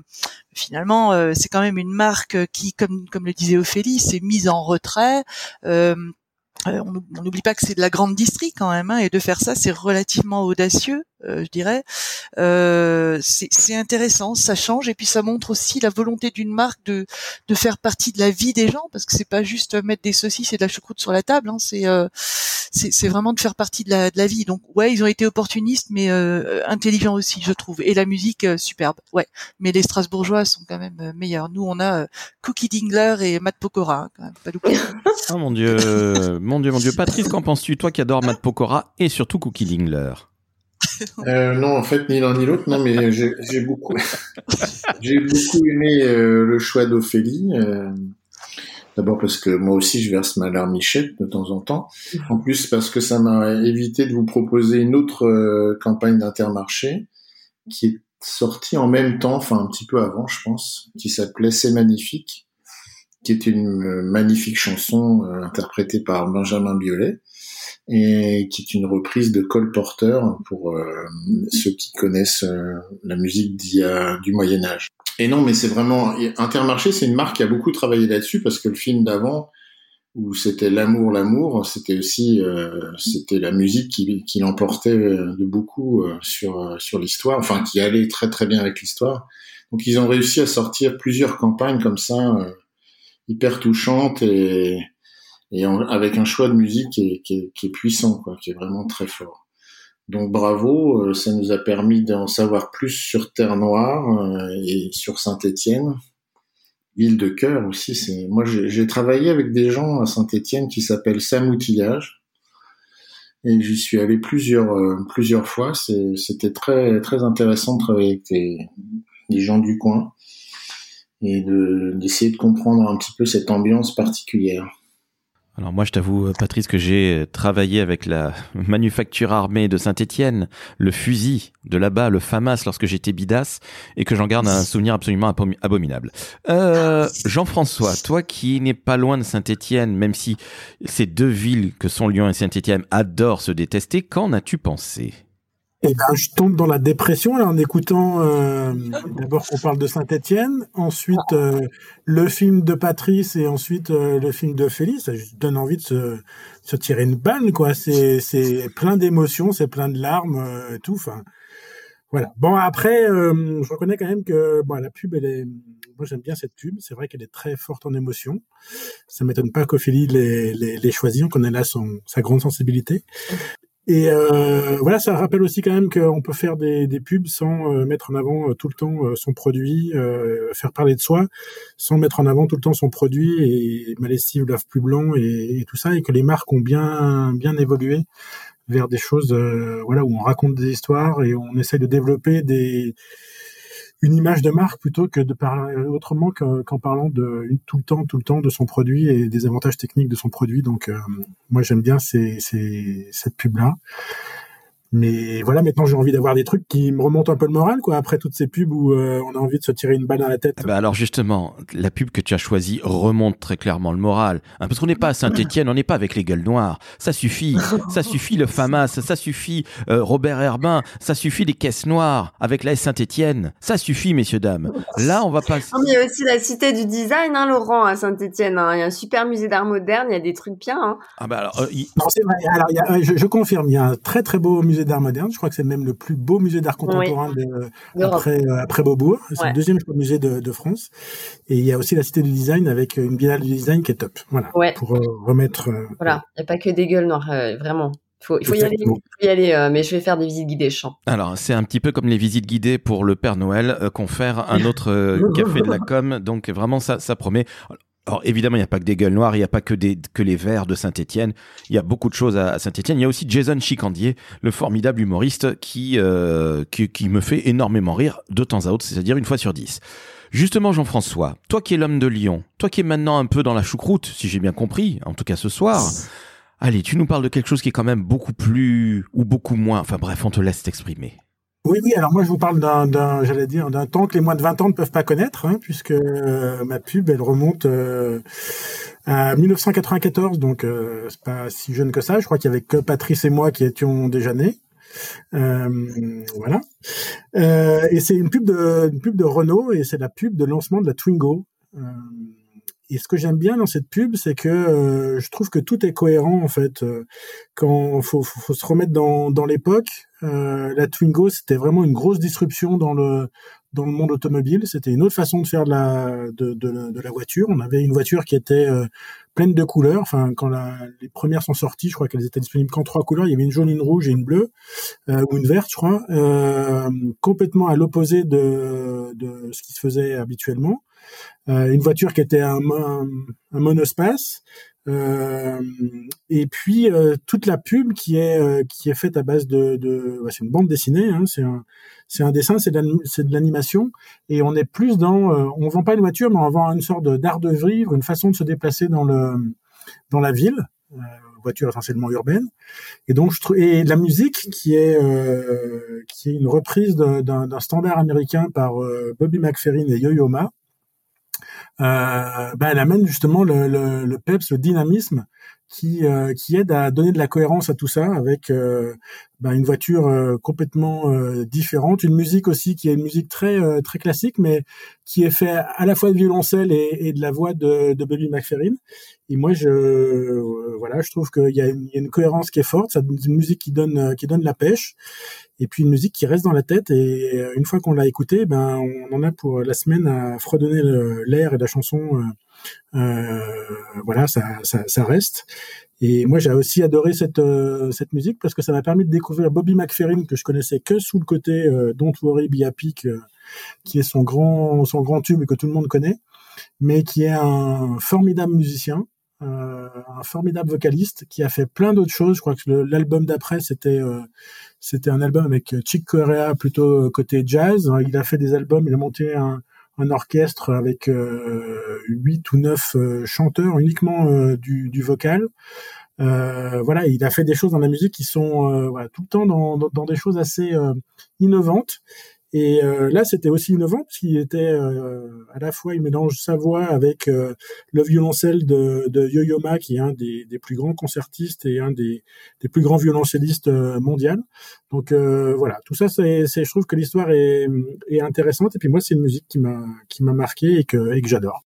finalement, euh, c'est quand même une marque qui, comme comme le disait Ophélie, s'est mise en retrait. Euh, euh, on n'oub- on n'oublie pas que c'est de la grande distrie quand même, hein, et de faire ça, c'est relativement audacieux, euh, je dirais. Euh, c'est intéressant, ça change, et puis ça montre aussi la volonté d'une marque de de faire partie de la vie des gens, parce que c'est pas juste mettre des saucisses et de la choucroute sur la table, hein, c'est euh, c'est vraiment de faire partie de la de la vie. Donc ouais, ils ont été opportunistes, mais euh, intelligents aussi, je trouve. Et la musique euh, superbe, ouais. Mais les Strasbourgeois sont quand même euh, meilleurs. Nous, on a euh, Cookie Dingler et Matt Pokora, hein, quand même, pas. Oh mon dieu, mon dieu, mon dieu. Patrice, qu'en penses-tu, toi qui adores Matt Pokora et surtout Cookie Dingler? Euh, non, en fait, ni l'un ni l'autre. Non, mais j'ai beaucoup, j'ai beaucoup aimé euh, le choix d'Ophélie. euh, D'abord parce que moi aussi, je verse ma larmichette de temps en temps. En plus, parce que ça m'a évité de vous proposer une autre euh, campagne d'Intermarché qui est sortie en même temps, enfin un petit peu avant, je pense, qui s'appelait C'est magnifique, qui est une euh, magnifique chanson euh, interprétée par Benjamin Biolay et qui est une reprise de Cole Porter pour euh, ceux qui connaissent euh, la musique du Moyen Âge. Et non, mais c'est vraiment Intermarché, c'est une marque qui a beaucoup travaillé là-dessus parce que le film d'avant où c'était l'amour, l'amour, c'était aussi euh, c'était la musique qui, qui l'emportait euh, de beaucoup sur sur l'histoire, enfin qui allait très très bien avec l'histoire. Donc ils ont réussi à sortir plusieurs campagnes comme ça hyper touchantes et et avec un choix de musique qui est, puissant, quoi, qui est vraiment très fort. Donc bravo, euh, ça nous a permis d'en savoir plus sur Terre Noire euh, et sur Saint-Étienne. ville de cœur aussi. C'est moi j'ai travaillé avec des gens à Saint-Étienne qui s'appellent Sam Outillage et j'y suis allé plusieurs euh, plusieurs fois. C'était très très intéressant de travailler avec des, gens du coin et d'essayer de comprendre un petit peu cette ambiance particulière. Alors moi, je t'avoue, euh, Patrice, que j'ai euh, travaillé avec la manufacture armée de Saint-Étienne, le fusil de là-bas, le FAMAS, lorsque j'étais bidas, et que j'en garde un souvenir absolument abominable. Euh, Jean-François, toi qui n'es pas loin de Saint-Étienne, même si ces deux villes que sont Lyon et Saint-Étienne adorent se détester, qu'en as-tu pensé? Eh ben, je tombe dans la dépression là, en écoutant euh, d'abord qu'on parle de Saint-Étienne, ensuite euh, le film de Patrice et ensuite euh, le film de Félix. Ça donne envie de se, se tirer une balle, quoi. C'est c'est plein d'émotions, c'est plein de larmes, euh, tout. Enfin, voilà. Bon après, je reconnais quand même que bon la pub, elle est. Moi j'aime bien cette pub. C'est vrai qu'elle est très forte en émotions. Ça m'étonne pas qu'Ophélie les, les, les choisit. On connaît là son sa grande sensibilité. Et euh, voilà, ça rappelle aussi quand même qu'on peut faire des, des pubs sans euh, mettre en avant euh, tout le temps euh, son produit, faire parler de soi, sans mettre en avant tout le temps son produit et ma lessive lave plus blanc et, et, tout ça, et que les marques ont bien bien évolué vers des choses, voilà, où on raconte des histoires et on essaye de développer des une image de marque plutôt que de parler autrement qu'en parlant de tout le temps, tout le temps de son produit et des avantages techniques de son produit. Donc, euh, moi, j'aime bien ces, ces, cette pub-là. Mais voilà, maintenant j'ai envie d'avoir des trucs qui me remontent un peu le moral, quoi. Après toutes ces pubs où euh, on a envie de se tirer une balle dans la tête. Bah alors justement, la pub que tu as choisie remonte très clairement le moral, hein, parce qu'on n'est pas à Saint-Étienne, on n'est pas avec les gueules noires. Ça suffit, ça suffit le FAMAS, ça suffit euh, Robert Herbin, ça suffit les caisses noires avec la Saint-Étienne. Ça suffit, messieurs dames. Là, on va pas. il y a aussi la cité du design, hein, Laurent, à Saint-Étienne. Hein. Il y a un super musée d'art moderne, il y a des trucs bien. Hein. Ah bah alors, euh, non, c'est vrai. Alors, y a, je, je confirme, il y a un très très beau musée d'art moderne. Je crois que c'est même le plus beau musée d'art contemporain après, euh, après Beaubourg. C'est le deuxième musée de, de, France. Et il y a aussi la Cité du Design avec une biennale du design qui est top. Voilà. Pour euh, remettre. Euh, voilà. Il n'y a pas que des gueules noires, vraiment. Faut, il faut y aller, faut y aller mais je vais faire des visites guidées champs. Alors, c'est un petit peu comme les visites guidées pour le Père Noël, qu'on fait un autre café de la com. Donc, vraiment, ça, ça promet. Alors évidemment, il n'y a pas que des gueules noires, il n'y a pas que, des, que les verts de Saint-Étienne. Il y a beaucoup de choses à, Saint-Étienne. Il y a aussi Jason Chicandier, le formidable humoriste qui, euh, qui, qui me fait énormément rire de temps à autre, c'est-à-dire une fois sur dix. Justement, Jean-François, toi qui es l'homme de Lyon, toi qui es maintenant un peu dans la choucroute, si j'ai bien compris, en tout cas ce soir, allez, tu nous parles de quelque chose qui est quand même beaucoup plus ou beaucoup moins. Enfin bref, on te laisse t'exprimer. Oui, oui, alors moi je vous parle d'un, j'allais dire, d'un temps que les moins de 20 ans ne peuvent pas connaître, hein, puisque euh, ma pub, elle remonte euh, à 1994, donc euh, c'est pas si jeune que ça. Je crois qu'il y avait que Patrice et moi qui étions déjà nés. voilà. et c'est une pub de une pub de Renault et c'est la pub de lancement de la Twingo. Et ce que j'aime bien dans cette pub, c'est que euh, je trouve que tout est cohérent en fait. Euh, quand faut, faut, se remettre dans, l'époque, euh, la Twingo c'était vraiment une grosse disruption dans le dans le monde automobile. C'était une autre façon de faire de la voiture. On avait une voiture qui était pleine de couleurs. Enfin, quand les premières sont sorties, je crois qu'elles étaient disponibles qu'en trois couleurs. Il y avait une jaune, une rouge et une bleue ou une verte, je crois, complètement à l'opposé de ce qui se faisait habituellement. Euh, une voiture qui était un, monospace, euh, et puis euh, toute la pub qui est qui est faite à base de, de c'est une bande dessinée, hein, c'est un c'est un dessin, c'est de l'animation, et on est plus dans on vend pas une voiture, mais on vend une sorte d'art de vivre, une façon de se déplacer dans le dans la ville. voiture essentiellement urbaine et donc et la musique qui est qui est une reprise d'un standard américain par Bobby McFerrin et Yo-Yo Ma euh, bah, elle amène justement le, le, le peps, le dynamisme qui, euh, qui aide à donner de la cohérence à tout ça avec euh, bah, une voiture euh, complètement euh, différente, une musique aussi qui est une musique très très classique, mais qui est fait à la fois de violoncelle et, et de la voix de, de Bobby McFerrin. Et moi, je voilà, je trouve qu'il y, a une, cohérence qui est forte, c'est une musique qui donne qui donne la pêche, et puis une musique qui reste dans la tête. Et une fois qu'on l'a écoutée, ben on en a pour la semaine à fredonner l'air et la chanson euh, voilà, ça, reste. Et moi, j'ai aussi adoré cette euh, cette musique parce que ça m'a permis de découvrir Bobby McFerrin que je connaissais que sous le côté euh, Don't Worry Be Happy, qui est son grand son grand tube et que tout le monde connaît. mais qui est un formidable musicien, euh, un formidable vocaliste qui a fait plein d'autres choses. Je crois que l'album d'après c'était euh, c'était un album avec Chick Corea plutôt côté jazz. Il a fait des albums, il a monté un, un orchestre avec huit ou neuf chanteurs uniquement du, du vocal. Euh, voilà, il a fait des choses dans la musique qui sont euh, voilà, tout le temps dans, dans, dans des choses assez euh, innovantes. Et euh, là, c'était aussi innovant parce qu'il était à la fois, il mélange sa voix avec le violoncelle de, de Yo-Yo Ma, qui est un des, des, plus grands concertistes et un des, des plus grands violoncellistes mondiaux. Donc voilà, tout ça, c'est, je trouve que l'histoire est, est intéressante. Et puis moi, c'est une musique qui m'a qui m'a marqué et que, et que j'adore.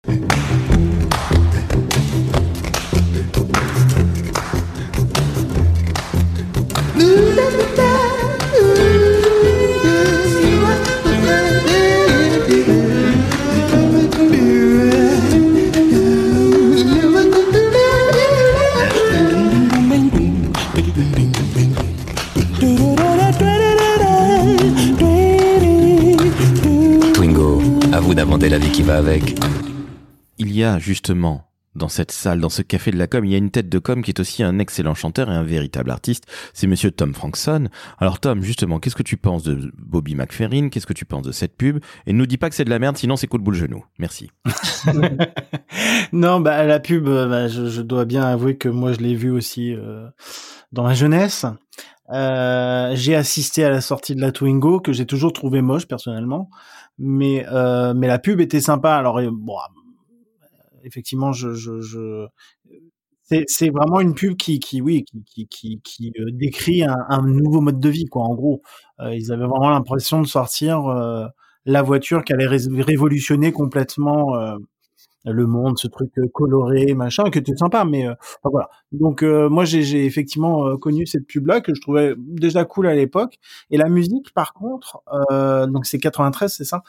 Avec. Il y a justement dans cette salle, dans ce café de la com, il y a une tête de com qui est aussi un excellent chanteur et un véritable artiste. C'est monsieur Tom Frankson. Alors Tom, justement, qu'est-ce que tu penses de Bobby McFerrin? Qu'est-ce que tu penses de cette pub? Et ne nous dis pas que c'est de la merde, sinon c'est coup de boule genou. Merci. non, bah la pub, euh, bah, je, je, dois bien avouer que moi je l'ai vue aussi euh, dans ma jeunesse. Euh, j'ai assisté à la sortie de la Twingo que j'ai toujours trouvé moche personnellement, mais euh, mais la pub était sympa. Alors bon, effectivement, je, je, je... c'est vraiment une pub qui, qui oui, qui, qui, qui, euh, décrit un, nouveau mode de vie, quoi. En gros, euh, ils avaient vraiment l'impression de sortir euh, la voiture qui allait ré révolutionner complètement le monde, ce truc euh, coloré, machin, qui était sympa, mais enfin, voilà. Donc moi, j'ai effectivement connu cette pub-là que je trouvais déjà cool à l'époque. Et la musique, par contre, donc c'est 93, c'est ça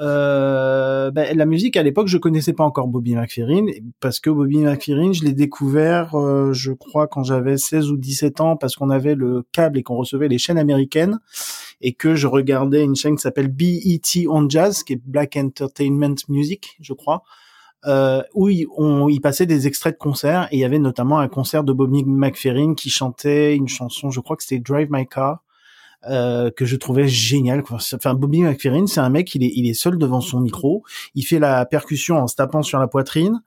euh, ben, la musique à l'époque je connaissais pas encore Bobby McFerrin parce que Bobby McFerrin je l'ai découvert euh, je crois quand j'avais 16 ou 17 ans parce qu'on avait le câble et qu'on recevait les chaînes américaines et que je regardais une chaîne qui s'appelle BET on Jazz qui est Black Entertainment Music je crois euh, où il, on, il passait des extraits de concerts et il y avait notamment un concert de Bobby McFerrin qui chantait une chanson je crois que c'était Drive My Car euh, que je trouvais génial. Enfin, Bobby McFerrin, c'est un mec, il est, il est seul devant son micro, il fait la percussion en se tapant sur la poitrine,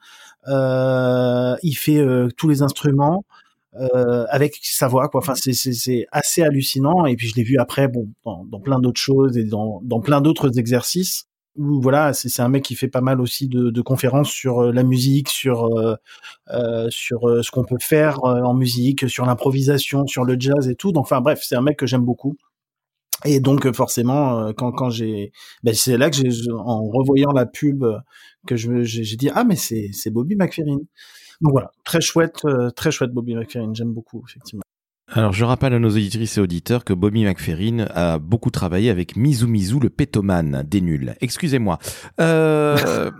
euh, il fait euh, tous les instruments. Euh, avec sa voix quoi enfin c'est c'est assez hallucinant et puis je l'ai vu après bon dans, dans plein d'autres choses et dans dans plein d'autres exercices voilà c'est un mec qui fait pas mal aussi de, de conférences sur euh, la musique sur euh, sur ce qu'on peut faire en musique sur l'improvisation sur le jazz et tout donc enfin bref c'est un mec que j'aime beaucoup et donc forcément, euh, quand quand j'ai, ben c'est là que j'ai, en revoyant la pub, que je j'ai dit ah mais c'est c'est Bobby McFerrin. Donc voilà, très chouette, euh, très chouette Bobby McFerrin, j'aime beaucoup effectivement. Alors je rappelle à nos auditrices et auditeurs que Bobby McFerrin a beaucoup travaillé avec Mizu Mizu le pétomane des nuls. Excusez-moi. Euh,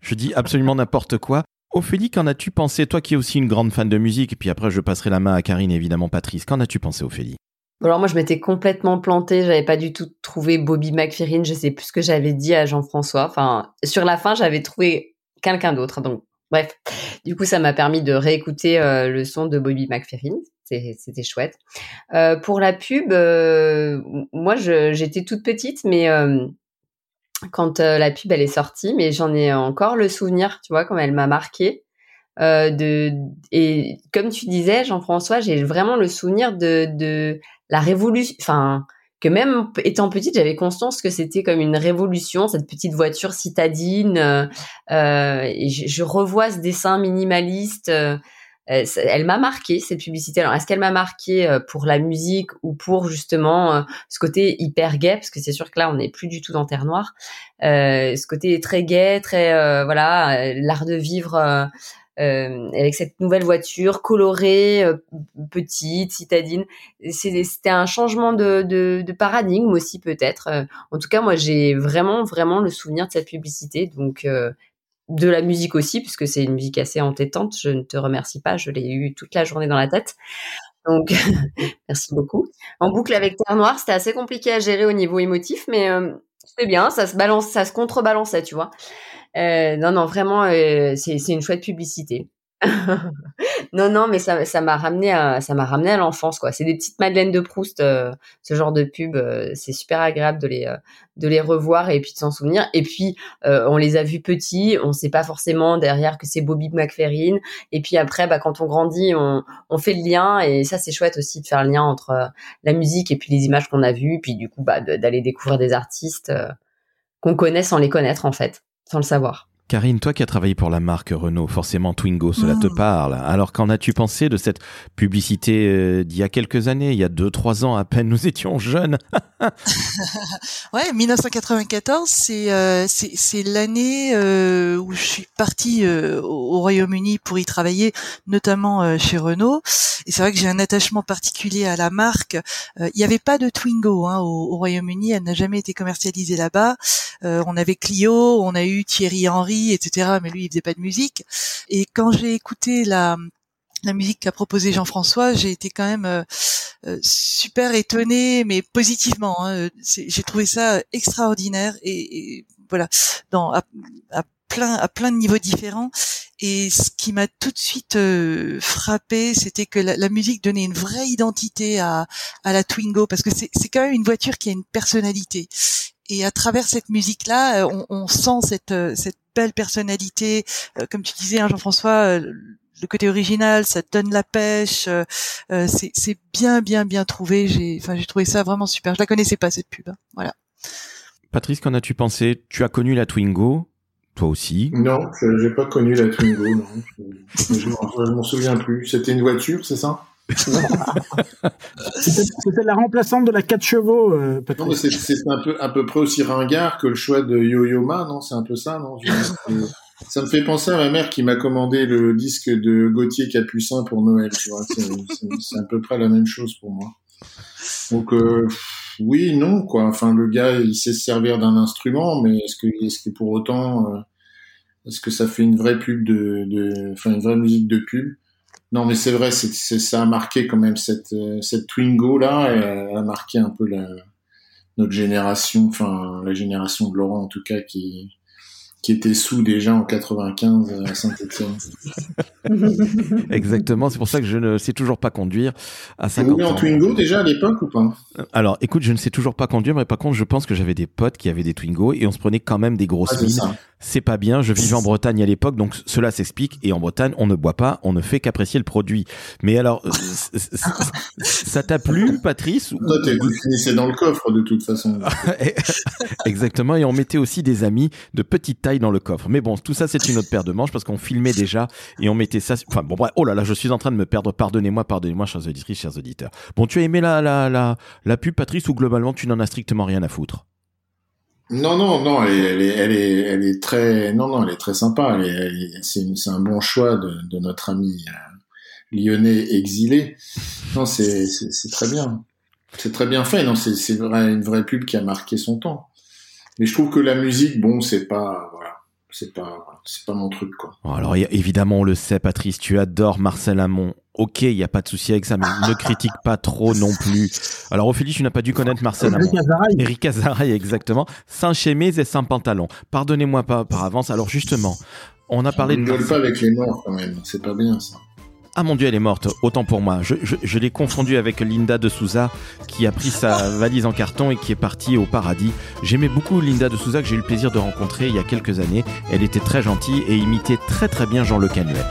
je dis absolument n'importe quoi. Ophélie, qu'en as-tu pensé Toi qui es aussi une grande fan de musique, et puis après je passerai la main à Karine et évidemment Patrice. Qu'en as-tu pensé Ophélie? Alors moi je m'étais complètement plantée, j'avais pas du tout trouvé Bobby McFerrin, je sais plus ce que j'avais dit à Jean-François. Enfin, sur la fin, j'avais trouvé quelqu'un d'autre. Donc bref, du coup ça m'a permis de réécouter euh, le son de Bobby McFerrin. C'était chouette. Euh, pour la pub, euh, moi j'étais toute petite, mais quand la pub elle est sortie, mais j'en ai encore le souvenir, tu vois, comme elle m'a marqué. de et comme tu disais Jean-François, j'ai vraiment le souvenir de, de la révolution, enfin, que même étant petite, j'avais conscience que c'était comme une révolution, cette petite voiture citadine. Euh, euh je, revois ce dessin minimaliste. Euh, elle m'a marqué cette publicité. Alors, est-ce qu'elle m'a marqué pour la musique ou pour justement ce côté hyper gay? Parce que c'est sûr que là, on n'est plus du tout dans Terre Noire. ce côté très gay, très voilà, l'art de vivre euh, avec cette nouvelle voiture colorée, euh, petite, citadine. C'était un changement de, paradigme aussi peut-être. Euh, en tout cas, moi j'ai vraiment vraiment le souvenir de cette publicité. Donc de la musique aussi, puisque c'est une musique assez entêtante. Je ne te remercie pas, je l'ai eu toute la journée dans la tête. Donc, merci beaucoup. En boucle avec Terre Noire, c'était assez compliqué à gérer au niveau émotif, mais c'était bien, ça se balance, ça se contrebalançait, tu vois. Euh, non, non, vraiment, euh, c'est une chouette publicité. non, non, mais ça, ça m'a ramené à, ça m'a ramené à l'enfance, quoi. C'est des petites Madeleines de Proust, euh, ce genre de pub. euh, c'est super agréable de les, euh, de les revoir et puis de s'en souvenir. Et puis, euh, on les a vus petits, on sait pas forcément derrière que c'est Bobby McFerrin. Et puis après, bah, quand on grandit, on, on fait le lien. Et ça, c'est chouette aussi de faire le lien entre euh, la musique et puis les images qu'on a vues. Puis du coup, bah, d'aller découvrir des artistes euh, qu'on connaît sans les connaître, en fait, sans le savoir. Karine, toi qui as travaillé pour la marque Renault, forcément Twingo, cela te Mm. parle. Alors qu'en as-tu pensé de cette publicité euh, d'il y a quelques années, il y a deux, trois ans à peine, nous étions jeunes? Ouais, 1994, c'est euh, c'est l'année euh, où je suis partie euh, au au Royaume-Uni pour y travailler, notamment chez Renault. Et c'est vrai que j'ai un attachement particulier à la marque. Il n'y avait pas de Twingo hein, au, au Royaume-Uni, elle n'a jamais été commercialisée là-bas. On avait Clio, on a eu Thierry Henry, etc. Mais lui, il faisait pas de musique. Et quand j'ai écouté la la musique qu'a proposé Jean-François, j'ai été quand même euh, euh, super étonnée, mais positivement. hein. J'ai trouvé ça extraordinaire et, et voilà, dans à, plein à plein de niveaux différents. Et ce qui m'a tout de suite euh, frappé, c'était que la, la musique donnait une vraie identité à, à la Twingo, parce que c'est c'est quand même une voiture qui a une personnalité. Et à travers cette musique-là, euh, on, on sent cette, euh, cette belle personnalité. Euh, Comme tu disais, hein, Jean-François, euh, le côté original, ça te donne la pêche. euh, c'est c'est bien, bien, bien trouvé. J'ai, enfin, j'ai trouvé ça vraiment super. Je la connaissais pas cette pub. hein. Voilà. Patrice, qu'en as-tu pensé? Tu as connu la Twingo, toi aussi? Non, je- j'ai pas connu la Twingo, non. Je, je je m'en souviens plus. C'était une voiture, c'est ça? C'était la remplaçante de la 4 chevaux, euh, c'est un peu à peu près aussi ringard que le choix de Yo-Yo Ma, non? C'est un peu ça, non? Ça me fait penser à ma mère qui m'a commandé le disque de Gauthier Capucin pour Noël. C'est à peu près la même chose pour moi. Donc euh, oui, non, quoi. Enfin, le gars, il sait se servir d'un instrument, mais est-ce que, est-ce que pour autant, euh, est-ce que ça fait une vraie pub enfin, une vraie musique de pub? Non, mais c'est vrai, ça a marqué quand même cette, euh, cette Twingo là, elle a marqué un peu la, notre génération, enfin la génération de Laurent en tout cas, qui, qui était sous déjà en 95 à Saint-Etienne. Exactement, c'est pour ça que je ne sais toujours pas conduire à Vous 50 roulez en. Twingo déjà à l'époque ou pas? Alors, écoute, je ne sais toujours pas conduire, mais par contre, je pense que j'avais des potes qui avaient des Twingo et on se prenait quand même des grosses Ah, c'est mines. ça. C'est pas bien. Je vivais en Bretagne à l'époque, donc cela s'explique. Et en Bretagne, on ne boit pas, on ne fait qu'apprécier le produit. Mais alors, euh, ça t'a plu, Patrice ou- Toi, t'es- tu finissais dans le coffre de toute façon. Exactement, et on mettait aussi des amis de petite taille dans le coffre. Mais bon, tout ça, c'est une autre paire de manches parce qu'on filmait déjà et on mettait ça. Enfin, bon, bref, oh là là, je suis en train de me perdre. Pardonnez-moi, pardonnez-moi, chers auditrices, chers auditeurs. Bon, tu as aimé la, la, la, la pub, Patrice, ou globalement, tu n'en as strictement rien à foutre? Non, non, non, elle est, elle est, très, non, non, elle est très sympa. C'est, un bon choix de, de notre ami euh, lyonnais exilé. Non, c'est, très bien. C'est très bien fait. Non, c'est, une vraie pub qui a marqué son temps. Mais je trouve que la musique, bon, c'est pas, c'est pas, c'est pas mon truc, quoi. Alors, évidemment, on le sait, Patrice, tu adores Marcel Amont. Ok, il n'y a pas de souci avec ça, mais ne critique pas trop non plus. Alors, Ophélie, tu n'as pas dû connaître Marcel Amont. Eric Azaraï, exactement. Sans chemise et sans pantalon. Pardonnez-moi pas par avance. Alors, justement, on a parlé de Ne pas avec les morts, quand même. C'est pas bien, ça. Ah mon dieu, elle est morte. Autant pour moi. Je, je, je l'ai confondue avec Linda de Souza, qui a pris sa valise en carton et qui est partie au paradis. J'aimais beaucoup Linda de Souza, que j'ai eu le plaisir de rencontrer il y a quelques années. Elle était très gentille et imitait très très bien Jean Le Canuet.